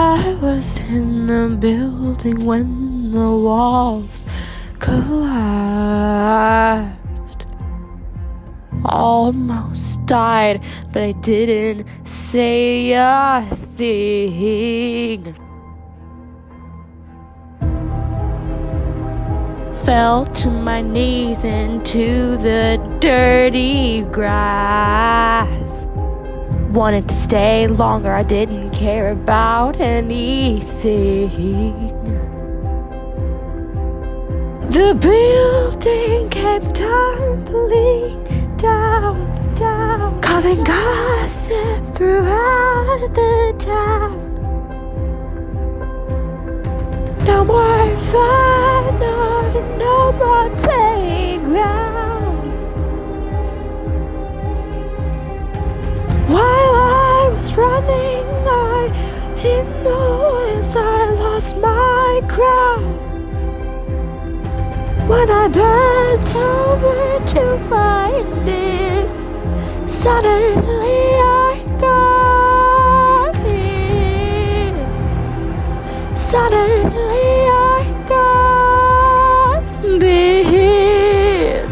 I was in the building when the walls collapsed. Almost died, but I didn't say a thing. Fell to my knees into the dirty grass wanted to stay longer. I didn't care about anything. The building came tumbling down, down, causing gossip throughout the town. No more fun, no, no more playgrounds. While I was running, I in the woods I lost my crown. When I bent over to find it, suddenly I got it. Suddenly I got bit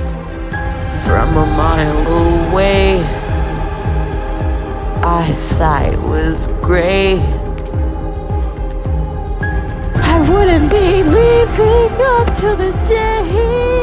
from a mile away. Eyesight was gray. I wouldn't be leaving up till this day.